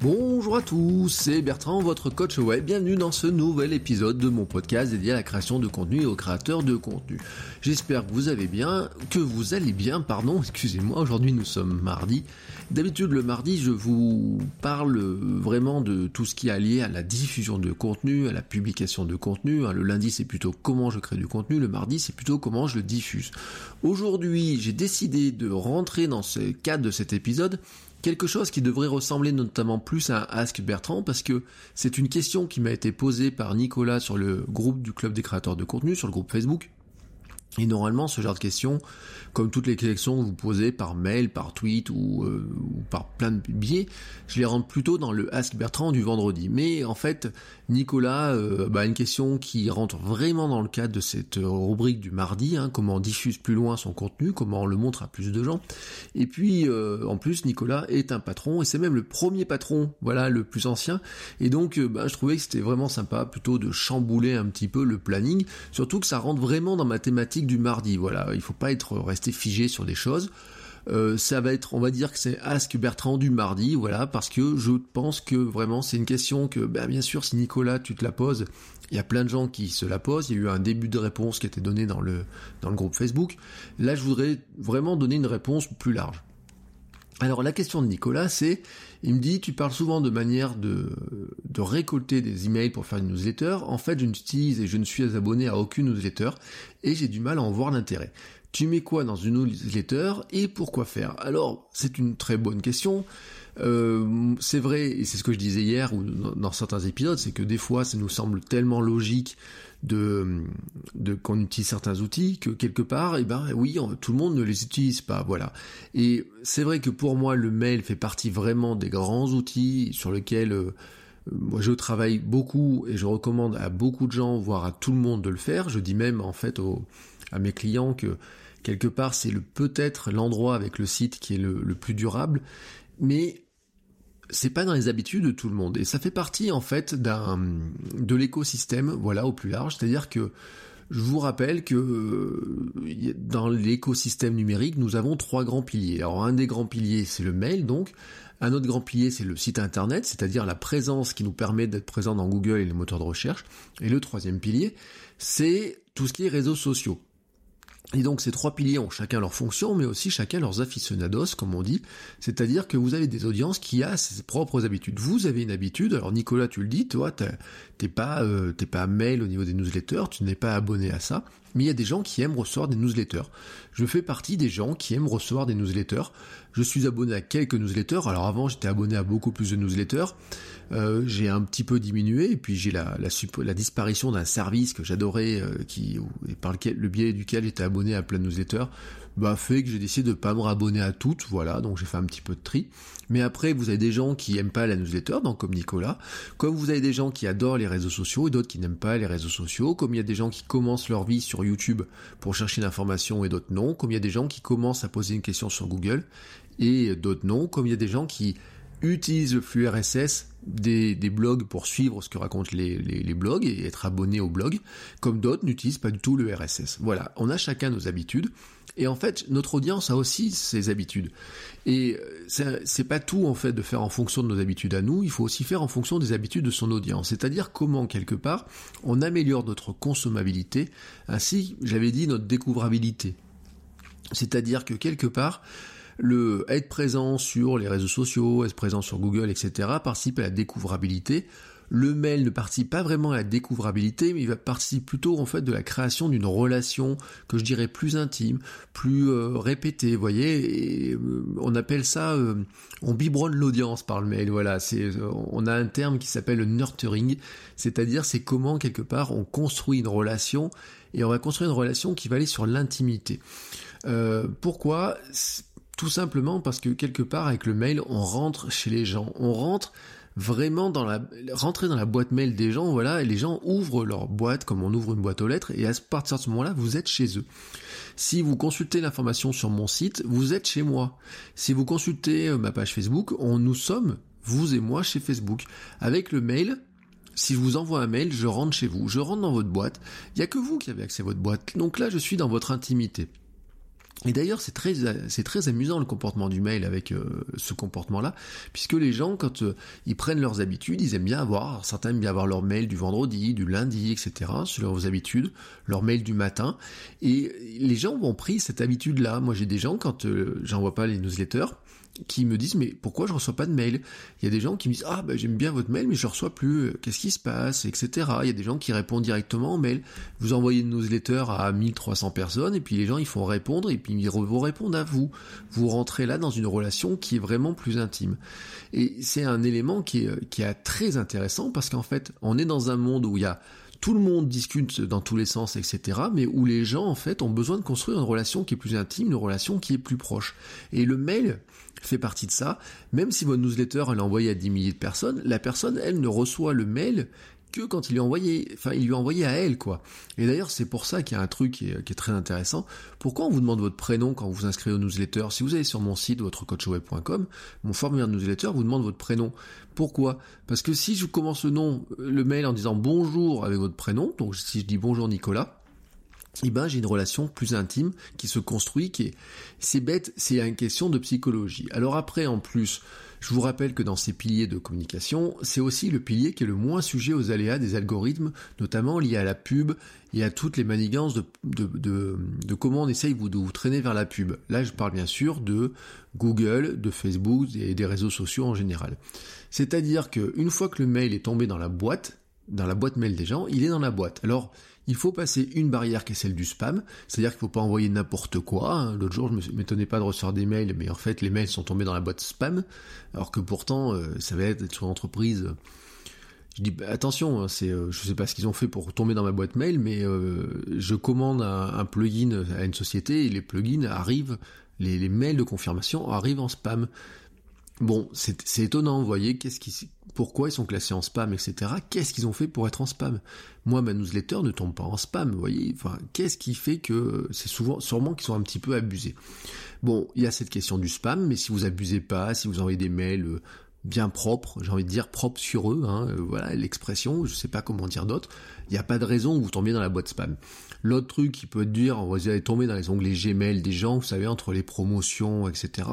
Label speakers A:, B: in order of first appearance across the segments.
A: Bonjour à tous, c'est Bertrand, votre coach web. Bienvenue dans ce nouvel épisode de mon podcast dédié à la création de contenu et aux créateurs de contenu. J'espère que vous allez bien, que vous allez bien, pardon, excusez-moi, aujourd'hui nous sommes mardi. D'habitude le mardi je vous parle vraiment de tout ce qui est lié à la diffusion de contenu, à la publication de contenu. Le lundi c'est plutôt comment je crée du contenu, le mardi c'est plutôt comment je le diffuse. Aujourd'hui j'ai décidé de rentrer dans ce cadre de cet épisode quelque chose qui devrait ressembler notamment plus à un Ask Bertrand parce que c'est une question qui m'a été posée par Nicolas sur le groupe du club des créateurs de contenu, sur le groupe Facebook. Et normalement, ce genre de questions, comme toutes les questions que vous posez par mail, par tweet ou, euh, ou, par plein de biais, je les rentre plutôt dans le Ask Bertrand du vendredi. Mais en fait, Nicolas euh, bah, une question qui rentre vraiment dans le cadre de cette rubrique du mardi, hein, comment on diffuse plus loin son contenu, comment on le montre à plus de gens. Et puis, euh, en plus, Nicolas est un patron, et c'est même le premier patron, voilà, le plus ancien. Et donc, bah, je trouvais que c'était vraiment sympa plutôt de chambouler un petit peu le planning, surtout que ça rentre vraiment dans ma thématique du mardi. Voilà, il faut pas être resté figé sur des choses. Euh, ça va être, on va dire que c'est Ask Bertrand du mardi, voilà, parce que je pense que vraiment c'est une question que, bah, bien sûr, si Nicolas tu te la poses, il y a plein de gens qui se la posent. Il y a eu un début de réponse qui a été donné dans le dans le groupe Facebook. Là, je voudrais vraiment donner une réponse plus large. Alors la question de Nicolas, c'est, il me dit, tu parles souvent de manière de, récolter des emails pour faire une newsletter. En fait, je n'utilise et je ne suis abonné à aucune newsletter et j'ai du mal à en voir l'intérêt. Tu mets quoi dans une newsletter et pourquoi faire? Alors, c'est une très bonne question. Euh, c'est vrai, et c'est ce que je disais hier ou dans certains épisodes, c'est que des fois, ça nous semble tellement logique de, de qu'on utilise certains outils que quelque part, eh ben oui, tout le monde ne les utilise pas, voilà. Et c'est vrai que pour moi, le mail fait partie vraiment des grands outils sur lesquels euh, moi je travaille beaucoup et je recommande à beaucoup de gens, voire à tout le monde de le faire. Je dis même en fait à mes clients que quelque part c'est le peut-être l'endroit avec le site qui est le, le plus durable, mais c'est pas dans les habitudes de tout le monde. Et ça fait partie en fait d'un de l'écosystème voilà au plus large. C'est-à-dire que je vous rappelle que dans l'écosystème numérique nous avons trois grands piliers. Alors un des grands piliers c'est le mail donc. Un autre grand pilier c'est le site internet c'est-à-dire la présence qui nous permet d'être présent dans Google et les moteurs de recherche. Et le troisième pilier c'est tout ce qui est réseaux sociaux et donc ces trois piliers ont chacun leur fonction, mais aussi chacun leurs aficionados, comme on dit. C'est-à-dire que vous avez des audiences qui ont ses propres habitudes. Vous avez une habitude, alors Nicolas, tu le dis, toi, t'es pas, euh, t'es pas mail au niveau des newsletters, tu n'es pas abonné à ça, mais il y a des gens qui aiment recevoir des newsletters. Je fais partie des gens qui aiment recevoir des newsletters. Je suis abonné à quelques newsletters. Alors avant, j'étais abonné à beaucoup plus de newsletters. Euh, j'ai un petit peu diminué et puis j'ai la, la, la, disparition d'un service que j'adorais, euh, qui par lequel, le biais duquel j'étais abonné à plein de newsletters, bah fait que j'ai décidé de pas me rabonner à toutes, voilà, donc j'ai fait un petit peu de tri. Mais après, vous avez des gens qui aiment pas la newsletter, donc comme Nicolas, comme vous avez des gens qui adorent les réseaux sociaux et d'autres qui n'aiment pas les réseaux sociaux, comme il y a des gens qui commencent leur vie sur YouTube pour chercher l'information et d'autres non, comme il y a des gens qui commencent à poser une question sur Google et d'autres non, comme il y a des gens qui utilisent le flux RSS des, blogs pour suivre ce que racontent les, blogs et être abonné au blog, comme d'autres n'utilisent pas du tout le RSS. Voilà, on a chacun nos habitudes. Et en fait, notre audience a aussi ses habitudes. Et c'est pas tout en fait de faire en fonction de nos habitudes à nous, il faut aussi faire en fonction des habitudes de son audience. C'est-à-dire comment quelque part on améliore notre consommabilité, ainsi, j'avais dit, notre découvrabilité. C'est-à-dire que quelque part, le être présent sur les réseaux sociaux, être présent sur Google, etc., participe à la découvrabilité. Le mail ne participe pas vraiment à la découvrabilité, mais il va participer plutôt en fait de la création d'une relation que je dirais plus intime, plus euh, répétée, vous voyez. Euh, on appelle ça, euh, on biberonne l'audience par le mail. Voilà, on a un terme qui s'appelle le nurturing, c'est-à-dire c'est comment quelque part on construit une relation et on va construire une relation qui va aller sur l'intimité. pourquoi? Tout simplement parce que quelque part avec le mail, on rentre chez les gens, on rentre vraiment dans la rentrer dans la boîte mail des gens, voilà, et les gens ouvrent leur boîte comme on ouvre une boîte aux lettres, et à partir de ce moment-là, vous êtes chez eux. Si vous consultez l'information sur mon site, vous êtes chez moi. Si vous consultez euh, ma page Facebook, on nous sommes, vous et moi, chez Facebook. Avec le mail, si je vous envoie un mail, je rentre chez vous, je rentre dans votre boîte. Il n'y a que vous qui avez accès à votre boîte. Donc là, je suis dans votre intimité. Et d'ailleurs, c'est très, c'est très amusant le comportement du mail avec euh, ce comportement-là, puisque les gens, quand euh, ils prennent leurs habitudes, ils aiment bien avoir, certains aiment bien avoir leur mail du vendredi, du lundi, etc., selon vos habitudes, leur mail du matin, et les gens ont pris cette habitude-là. Moi, j'ai des gens, quand euh, j'envoie pas les newsletters, qui me disent mais pourquoi je reçois pas de mail? Il y a des gens qui me disent ah ben j'aime bien votre mail mais je reçois plus, qu'est-ce qui se passe, etc. Il y a des gens qui répondent directement au mail. Vous envoyez une newsletter à 1300 personnes et puis les gens ils font répondre et puis ils vous répondent à vous. Vous rentrez là dans une relation qui est vraiment plus intime. Et c'est un élément qui est, qui est très intéressant parce qu'en fait on est dans un monde où il y a tout le monde discute dans tous les sens, etc., mais où les gens, en fait, ont besoin de construire une relation qui est plus intime, une relation qui est plus proche. Et le mail, fait partie de ça. Même si votre newsletter elle est envoyée à 10 milliers de personnes, la personne, elle, ne reçoit le mail que quand il lui a envoyé, enfin, il lui a envoyé à elle, quoi. Et d'ailleurs, c'est pour ça qu'il y a un truc qui est, très intéressant. Pourquoi on vous demande votre prénom quand vous vous inscrivez au newsletter? Si vous allez sur mon site, votrecoachweb.com, mon formulaire de newsletter vous demande votre prénom. Pourquoi? Parce que si je commence le nom, le mail en disant bonjour avec votre prénom, donc si je dis bonjour Nicolas, eh ben j'ai une relation plus intime qui se construit, qui est c'est bête, c'est une question de psychologie. Alors après en plus, je vous rappelle que dans ces piliers de communication, c'est aussi le pilier qui est le moins sujet aux aléas des algorithmes, notamment liés à la pub et à toutes les manigances de, de, de, comment on essaye de vous traîner vers la pub. Là, je parle bien sûr de Google, de Facebook et des réseaux sociaux en général. C'est-à-dire qu'une fois que le mail est tombé dans la boîte, dans la boîte mail des gens, il est dans la boîte. Alors, il faut passer une barrière qui est celle du spam, c'est-à-dire qu'il faut pas envoyer n'importe quoi. Hein. L'autre jour, je me m'étonnais pas de recevoir des mails, mais en fait, les mails sont tombés dans la boîte spam, alors que pourtant, euh, ça va être sur l'entreprise. Je dis bah, attention, hein, c'est, euh, je sais pas ce qu'ils ont fait pour tomber dans ma boîte mail, mais euh, je commande un, plugin à une société et les plugins arrivent, les, les mails de confirmation arrivent en spam. Bon, c'est étonnant, vous voyez, qu'est-ce qui, pourquoi ils sont classés en spam, etc. Qu'est-ce qu'ils ont fait pour être en spam? Moi, ma newsletter ne tombe pas en spam, vous voyez. Qu'est-ce qui fait que c'est souvent, sûrement qu'ils sont un petit peu abusés? Bon, il y a cette question du spam, mais si vous abusez pas, si vous envoyez des mails euh, bien propres, j'ai envie de dire propres sur eux, hein, euh, voilà l'expression, je sais pas comment dire d'autre, il n'y a pas de raison où vous tombiez dans la boîte spam. L'autre truc qui peut dur, vous allez tomber dans les onglets Gmail des gens, vous savez, entre les promotions, etc.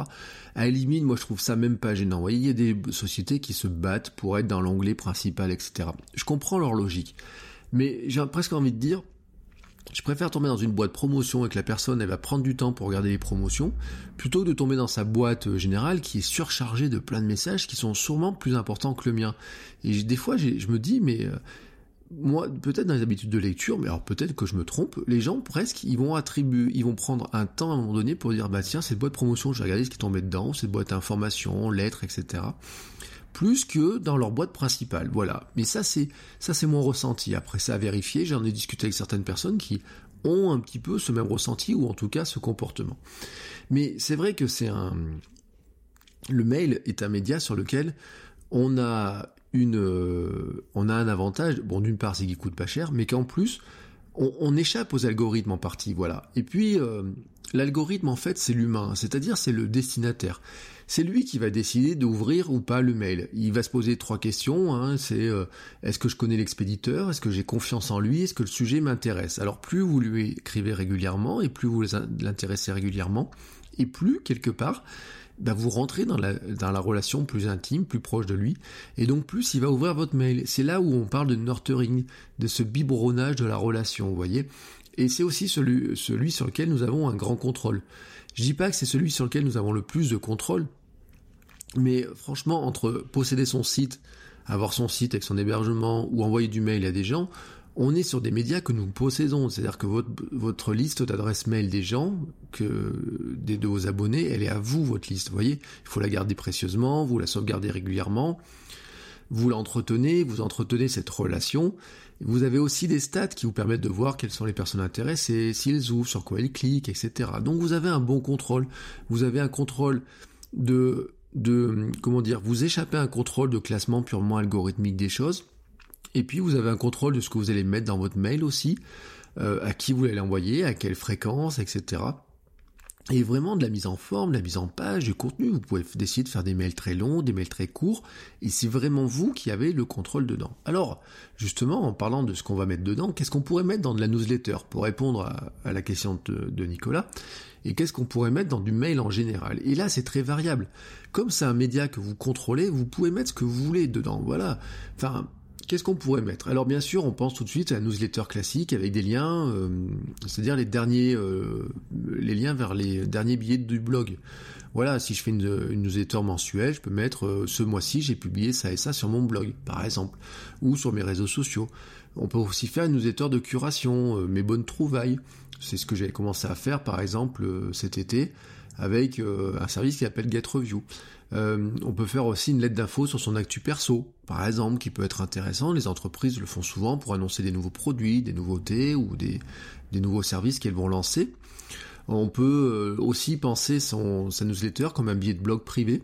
A: À la moi je trouve ça même pas gênant. Vous voyez, il y a des sociétés qui se battent pour être dans l'onglet principal, etc. Je comprends leur logique. Mais j'ai presque envie de dire, je préfère tomber dans une boîte promotion et que la personne elle va prendre du temps pour regarder les promotions, plutôt que de tomber dans sa boîte euh, générale qui est surchargée de plein de messages qui sont sûrement plus importants que le mien. Et des fois je me dis mais euh, moi, peut-être dans les habitudes de lecture, mais alors peut-être que je me trompe, les gens presque, ils vont attribuer, ils vont prendre un temps à un moment donné pour dire, bah tiens, cette boîte promotion, je vais regarder ce qui tombait dedans, cette boîte information, lettres, etc. Plus que dans leur boîte principale, voilà. Mais ça, c'est, ça, c'est mon ressenti. Après ça, à vérifier, j'en ai discuté avec certaines personnes qui ont un petit peu ce même ressenti, ou en tout cas ce comportement. Mais c'est vrai que c'est un, le mail est un média sur lequel on a une, on a un avantage. Bon, d'une part, c'est qu'il coûte pas cher, mais qu'en plus, on, échappe aux algorithmes en partie, voilà. Et puis, euh, l'algorithme, en fait, c'est l'humain, c'est-à-dire c'est le destinataire. C'est lui qui va décider d'ouvrir ou pas le mail. Il va se poser trois questions. Hein, c'est euh, est-ce que je connais l'expéditeur? Est-ce que j'ai confiance en lui? Est-ce que le sujet m'intéresse? Alors plus vous lui écrivez régulièrement et plus vous l'intéressez régulièrement, et plus quelque part bah, vous rentrez dans la, dans la relation plus intime, plus proche de lui, et donc plus il va ouvrir votre mail. C'est là où on parle de nurturing, de ce biberonnage de la relation, vous voyez? Et c'est aussi celui, sur lequel nous avons un grand contrôle. Je dis pas que c'est celui sur lequel nous avons le plus de contrôle, mais franchement, entre posséder son site, avoir son site avec son hébergement, ou envoyer du mail à des gens, on est sur des médias que nous possédons. C'est-à-dire que votre, votre liste d'adresses mail des gens, que des de vos abonnés, elle est à vous, votre liste. Vous voyez, il faut la garder précieusement, vous la sauvegardez régulièrement. vous l'entretenez, vous entretenez cette relation. Vous avez aussi des stats qui vous permettent de voir quelles sont les personnes intéressées, s'ils ouvrent, sur quoi ils cliquent, etc. Donc vous avez un bon contrôle. Vous avez un contrôle de, de comment dire, vous échappez à un contrôle de classement purement algorithmique des choses. Et puis vous avez un contrôle de ce que vous allez mettre dans votre mail aussi, euh, à qui vous allez l'envoyer, à quelle fréquence, etc. Et vraiment de la mise en forme, de la mise en page, du contenu. Vous pouvez décider de faire des mails très longs, des mails très courts, et c'est vraiment vous qui avez le contrôle dedans. Alors, justement, en parlant de ce qu'on va mettre dedans, qu'est-ce qu'on pourrait mettre dans de la newsletter? Pour répondre à, la question de, de Nicolas Et qu'est-ce qu'on pourrait mettre dans du mail en général? Et là, c'est très variable. Comme c'est un média que vous contrôlez, vous pouvez mettre ce que vous voulez dedans. Voilà. Enfin, Qu'est-ce qu'on pourrait mettre? Alors bien sûr, on pense tout de suite à la newsletter classique avec des liens, euh, c'est-à-dire les derniers, euh, les liens vers les derniers billets du blog. Voilà, si je fais une, newsletter mensuelle, je peux mettre euh, ce mois-ci j'ai publié ça et ça sur mon blog, par exemple, ou sur mes réseaux sociaux. On peut aussi faire une newsletter de curation, mes bonnes trouvailles. C'est ce que j'ai commencé à faire, par exemple, cet été avec un service qui s'appelle GetReview. Euh, on peut faire aussi une lettre d'info sur son actu perso, par exemple, qui peut être intéressant. Les entreprises le font souvent pour annoncer des nouveaux produits, des nouveautés ou des, nouveaux services qu'elles vont lancer. On peut euh, aussi penser son, sa newsletter comme un billet de blog privé.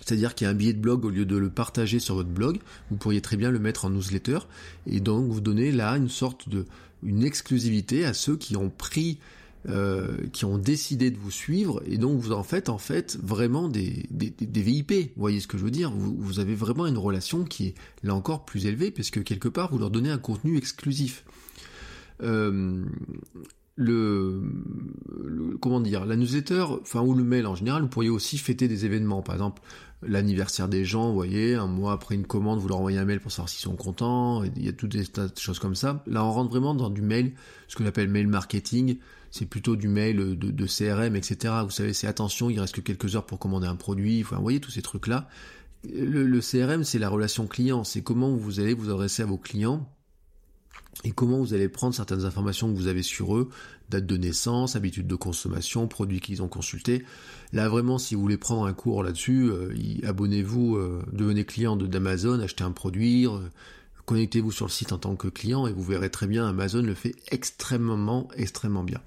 A: C'est-à-dire qu'il y a un billet de blog, au lieu de le partager sur votre blog, vous pourriez très bien le mettre en newsletter et donc vous donner là une sorte de une exclusivité à ceux qui ont pris euh, qui ont décidé de vous suivre et donc vous en faites en fait vraiment des, des, VIP. Vous voyez ce que je veux dire? Vous, avez vraiment une relation qui est là encore plus élevée puisque quelque part vous leur donnez un contenu exclusif. Euh, le, comment dire la newsletter enfin ou le mail en général vous pourriez aussi fêter des événements. Par exemple l'anniversaire des gens vous voyez un mois après une commande vous leur envoyez un mail pour savoir s'ils sont contents il y a toutes des tas de choses comme ça. Là on rentre vraiment dans du mail ce que j'appelle mail marketing. C'est plutôt du mail de, CRM etc vous savez c'est attention il reste que quelques heures pour commander un produit. Enfin, vous voyez tous ces trucs là le CRM c'est la relation client. C'est comment vous allez vous adresser à vos clients et comment vous allez prendre certaines informations que vous avez sur eux, date de naissance, habitude de consommation, produits qu'ils ont consultés. Là vraiment, si vous voulez prendre un cours là-dessus, euh, abonnez-vous, euh, devenez client d'Amazon, achetez un produit, euh, connectez-vous sur le site en tant que client et vous verrez très bien, Amazon le fait extrêmement, extrêmement bien.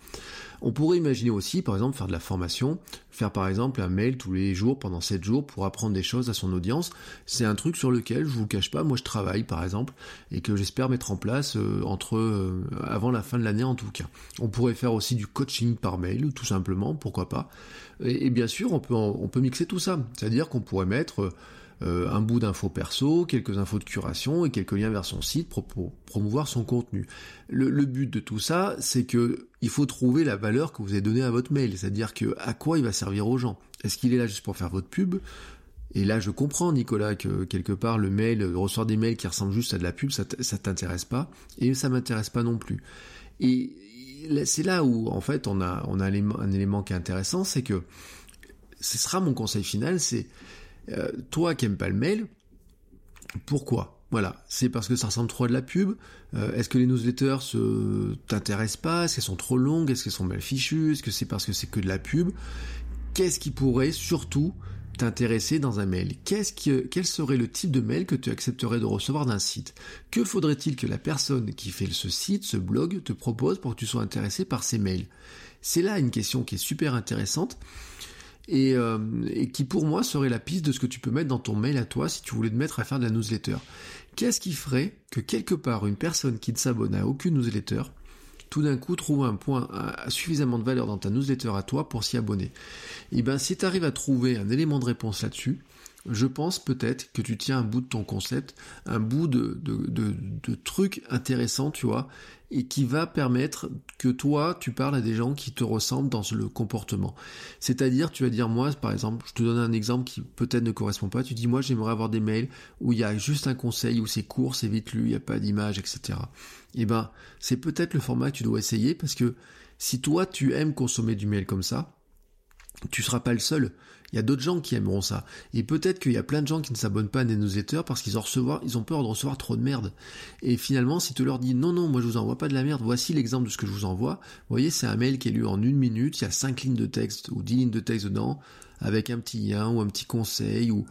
A: On pourrait imaginer aussi, par exemple, faire de la formation, faire par exemple un mail tous les jours pendant 7 jours pour apprendre des choses à son audience. C'est un truc sur lequel, je vous le cache pas, moi je travaille par exemple, et que j'espère mettre en place euh, entre euh, avant la fin de l'année en tout cas. On pourrait faire aussi du coaching par mail, tout simplement, pourquoi pas. Et, bien sûr, on peut, on peut mixer tout ça. C'est-à-dire qu'on pourrait mettre euh, un bout d'infos perso, quelques infos de curation et quelques liens vers son site pour, promouvoir son contenu. Le, but de tout ça, c'est que il faut trouver la valeur que vous avez donnée à votre mail, c'est-à-dire que à quoi il va servir aux gens. Est-ce qu'il est là juste pour faire votre pub? Et là, je comprends, Nicolas, que quelque part, le mail, recevoir des mails qui ressemblent juste à de la pub, ça, ça t'intéresse pas, et ça m'intéresse pas non plus. Et c'est là où, en fait, on a, on a un élément qui est intéressant, c'est que ce sera mon conseil final, c'est euh, toi qui aimes pas le mail, pourquoi? Voilà, c'est parce que ça ressemble trop à de la pub. Euh, est-ce que les newsletters se t'intéressent pas? Est-ce qu'elles sont trop longues? Est-ce qu'elles sont mal fichues? Est-ce que c'est parce que c'est que de la pub? Qu'est-ce qui pourrait surtout t'intéresser dans un mail? Qu'est-ce quel serait le type de mail que tu accepterais de recevoir d'un site? Que faudrait-il que la personne qui fait ce site, ce blog, te propose pour que tu sois intéressé par ces mails? C'est là une question qui est super intéressante euh, et, qui pour moi serait la piste de ce que tu peux mettre dans ton mail à toi si tu voulais te mettre à faire de la newsletter. Qu'est-ce qui ferait que quelque part une personne qui ne s'abonne à aucune newsletter tout d'un coup trouve un point à, suffisamment de valeur dans ta newsletter à toi pour s'y abonner? Et eh ben si tu arrives à trouver un élément de réponse là-dessus, je pense peut-être que tu tiens un bout de ton concept, un bout de, truc intéressant, tu vois, et qui va permettre que toi, tu parles à des gens qui te ressemblent dans le comportement. C'est-à-dire, tu vas dire, moi, par exemple, je te donne un exemple qui peut-être ne correspond pas, tu dis, moi, j'aimerais avoir des mails où il y a juste un conseil, où c'est court, c'est vite lu, il n'y a pas d'image, etc. Eh ben, c'est peut-être le format que tu dois essayer parce que si toi, tu aimes consommer du mail comme ça, tu seras pas le seul. Il y a d'autres gens qui aimeront ça. Et peut-être qu'il y a plein de gens qui ne s'abonnent pas à des newsletters parce qu'ils ont, peur de recevoir trop de merde. Et finalement, si tu leur dis non, non, moi je vous envoie pas de la merde, voici l'exemple de ce que je vous envoie. Vous voyez, c'est un mail qui est lu en une minute, il y a cinq lignes de texte ou dix lignes de texte dedans, avec un petit lien ou un petit conseil ou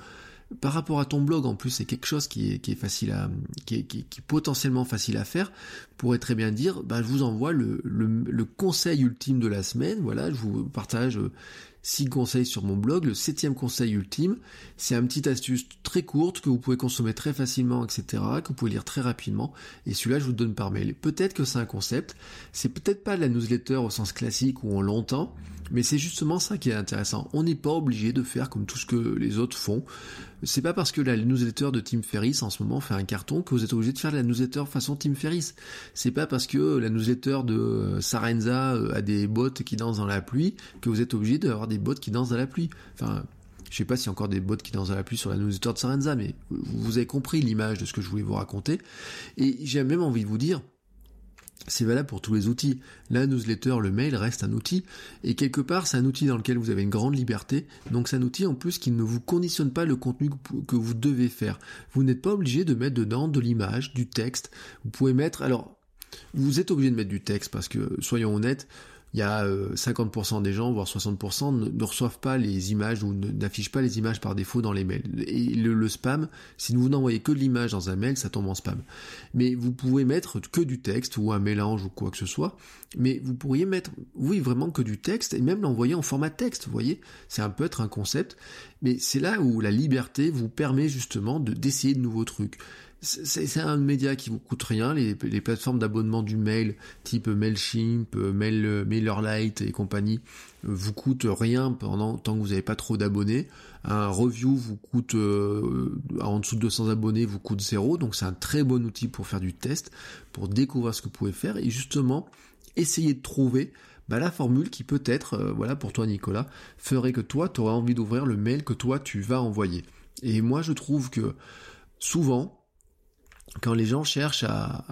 A: par rapport à ton blog, en plus, c'est quelque chose qui est, facile à, qui est, potentiellement facile à faire. Pourrait très bien dire, bah, je vous envoie le, conseil ultime de la semaine. Voilà, je vous partage six conseils sur mon blog. Le septième conseil ultime, c'est une petite astuce très courte que vous pouvez consommer très facilement, etc., que vous pouvez lire très rapidement. Et celui-là, je vous donne par mail. Peut-être que c'est un concept. C'est peut-être pas la newsletter au sens classique où on l'entend, mais c'est justement ça qui est intéressant. On n'est pas obligé de faire comme tout ce que les autres font. C'est pas parce que la newsletter de Tim Ferriss en ce moment fait un carton que vous êtes obligé de faire la newsletter façon Tim Ferriss. C'est pas parce que la newsletter de Sarenza euh, a des bots qui dansent dans la pluie que vous êtes obligé d'avoir des bots qui dansent dans la pluie. Enfin, je sais pas s'il y a encore des bots qui dansent dans la pluie sur la newsletter de Sarenza, mais vous avez compris l'image de ce que je voulais vous raconter. Et j'ai même envie de vous dire, c'est valable pour tous les outils. La newsletter, le mail reste un outil. Et quelque part, c'est un outil dans lequel vous avez une grande liberté. Donc c'est un outil en plus qui ne vous conditionne pas le contenu que vous devez faire. Vous n'êtes pas obligé de mettre dedans de l'image, du texte. Vous pouvez mettre, alors, vous êtes obligé de mettre du texte parce que, soyons honnêtes, il y a 50% euh, des gens, voire 60%, ne, reçoivent pas les images ou n'affichent pas les images par défaut dans les mails. Et le, spam, si vous n'envoyez que de l'image dans un mail, ça tombe en spam. Mais vous pouvez mettre que du texte ou un mélange ou quoi que ce soit. Mais vous pourriez mettre, oui, vraiment que du texte et même l'envoyer en format texte, vous voyez. C'est un peu être un concept. Mais c'est là où la liberté vous permet justement de d'essayer de nouveaux trucs c'est un média qui vous coûte rien. Les, plateformes d'abonnement du mail, type Mailchimp, Mail, MailerLite et compagnie, vous coûtent rien pendant tant que vous n'avez pas trop d'abonnés. Un review vous coûte euh, en dessous de 200 abonnés, vous coûte zéro. Donc c'est un très bon outil pour faire du test, pour découvrir ce que vous pouvez faire et justement essayer de trouver bah, la formule qui peut-être, euh, voilà pour toi Nicolas, ferait que toi tu aurais envie d'ouvrir le mail que toi tu vas envoyer. Et moi je trouve que souvent quand les gens cherchent à,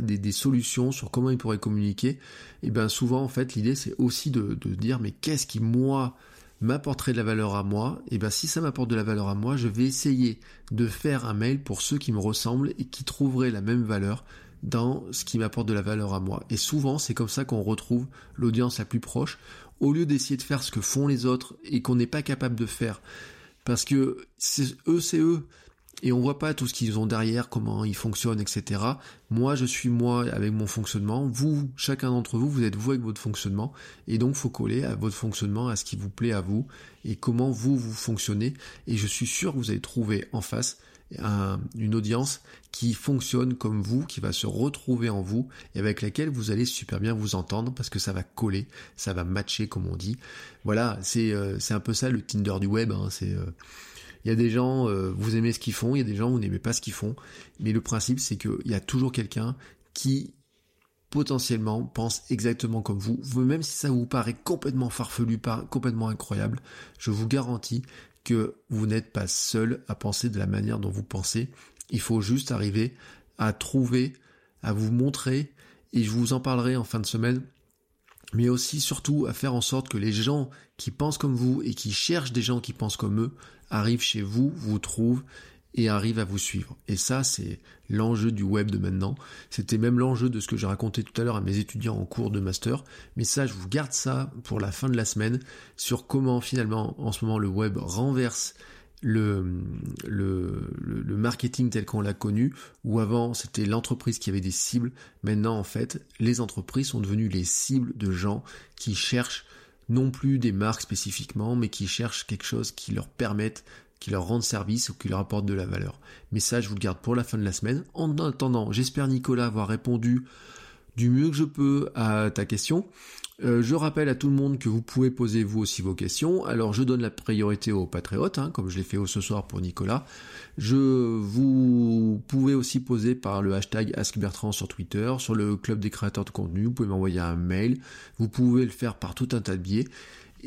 A: des, solutions sur comment ils pourraient communiquer, et eh bien souvent en fait l'idée c'est aussi de, dire mais qu'est-ce qui moi m'apporterait de la valeur à moi? Et eh bien si ça m'apporte de la valeur à moi, je vais essayer de faire un mail pour ceux qui me ressemblent et qui trouveraient la même valeur dans ce qui m'apporte de la valeur à moi. Et souvent c'est comme ça qu'on retrouve l'audience la plus proche, au lieu d'essayer de faire ce que font les autres et qu'on n'est pas capable de faire. Parce que eux c'est eux et on voit pas tout ce qu'ils ont derrière, comment ils fonctionnent, etc. Moi, je suis moi avec mon fonctionnement. Vous, chacun d'entre vous, vous êtes vous avec votre fonctionnement. Et donc, faut coller à votre fonctionnement, à ce qui vous plaît à vous et comment vous, vous fonctionnez. Et je suis sûr que vous allez trouver en face une audience qui fonctionne comme vous, qui va se retrouver en vous et avec laquelle vous allez super bien vous entendre parce que ça va coller, ça va matcher comme on dit. Voilà, c'est euh, c'est un peu ça le Tinder du web. Hein, c'est euh, il y a des gens, euh, vous aimez ce qu'ils font, il y a des gens, vous n'aimez pas ce qu'ils font. Mais le principe, c'est qu'il y a toujours quelqu'un qui potentiellement pense exactement comme vous. Même si ça vous paraît complètement farfelu, complètement incroyable, je vous garantis que vous n'êtes pas seul à penser de la manière dont vous pensez. Il faut juste arriver à trouver, à vous montrer, et je vous en parlerai en fin de semaine, mais aussi surtout à faire en sorte que les gens qui pensent comme vous et qui cherchent des gens qui pensent comme eux arrivent chez vous, vous trouvent et arrivent à vous suivre. Et ça, c'est l'enjeu du web de maintenant. C'était même l'enjeu de ce que j'ai raconté tout à l'heure à mes étudiants en cours de master. Mais ça, je vous garde ça pour la fin de la semaine sur comment finalement, en ce moment, le web renverse le, le, le, marketing tel qu'on l'a connu, où avant c'était l'entreprise qui avait des cibles, maintenant en fait les entreprises sont devenues les cibles de gens qui cherchent non plus des marques spécifiquement, mais qui cherchent quelque chose qui leur permette, qui leur rende service ou qui leur apporte de la valeur. Mais ça, je vous le garde pour la fin de la semaine. En attendant, j'espère Nicolas avoir répondu du mieux que je peux à ta question. Euh, je rappelle à tout le monde que vous pouvez poser vous aussi vos questions. Alors je donne la priorité aux patriotes, hein, comme je l'ai fait ce soir pour Nicolas. Je vous pouvez aussi poser par le hashtag AskBertrand sur Twitter, sur le club des créateurs de contenu. Vous pouvez m'envoyer un mail. Vous pouvez le faire par tout un tas de biais.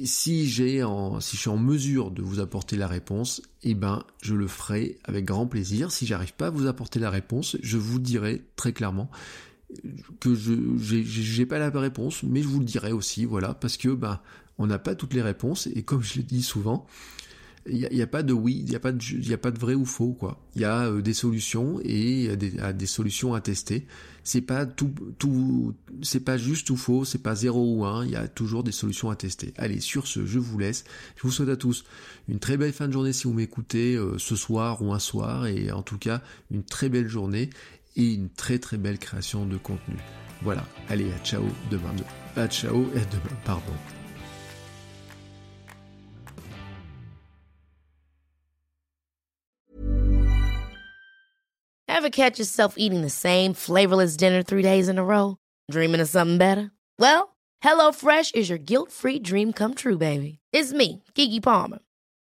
A: si j'ai en, si je suis en mesure de vous apporter la réponse, eh ben, je le ferai avec grand plaisir. Si j'arrive pas à vous apporter la réponse, je vous dirai très clairement que je j'ai pas la réponse, mais je vous le dirai aussi, voilà, parce que bah on n'a pas toutes les réponses et comme je l'ai dit souvent, Il n'y a, pas de oui, il n'y a, pas de, y a pas de vrai ou faux, quoi. Il y a euh, des solutions et des, des solutions à tester. C'est pas tout, tout, c'est pas juste ou faux, c'est pas zéro ou un, il y a toujours des solutions à tester. Allez, sur ce, je vous laisse. Je vous souhaite à tous une très belle fin de journée si vous m'écoutez euh, ce soir ou un soir, et en tout cas, une très belle journée et une très très belle création de contenu. Voilà, allez, à ciao demain. À ciao et demain, pardon.
B: Ever catch yourself eating the same flavorless dinner three days in a row? Dreaming of something better? Well, HelloFresh is your guilt-free dream come true, baby. It's me, Kiki Palmer.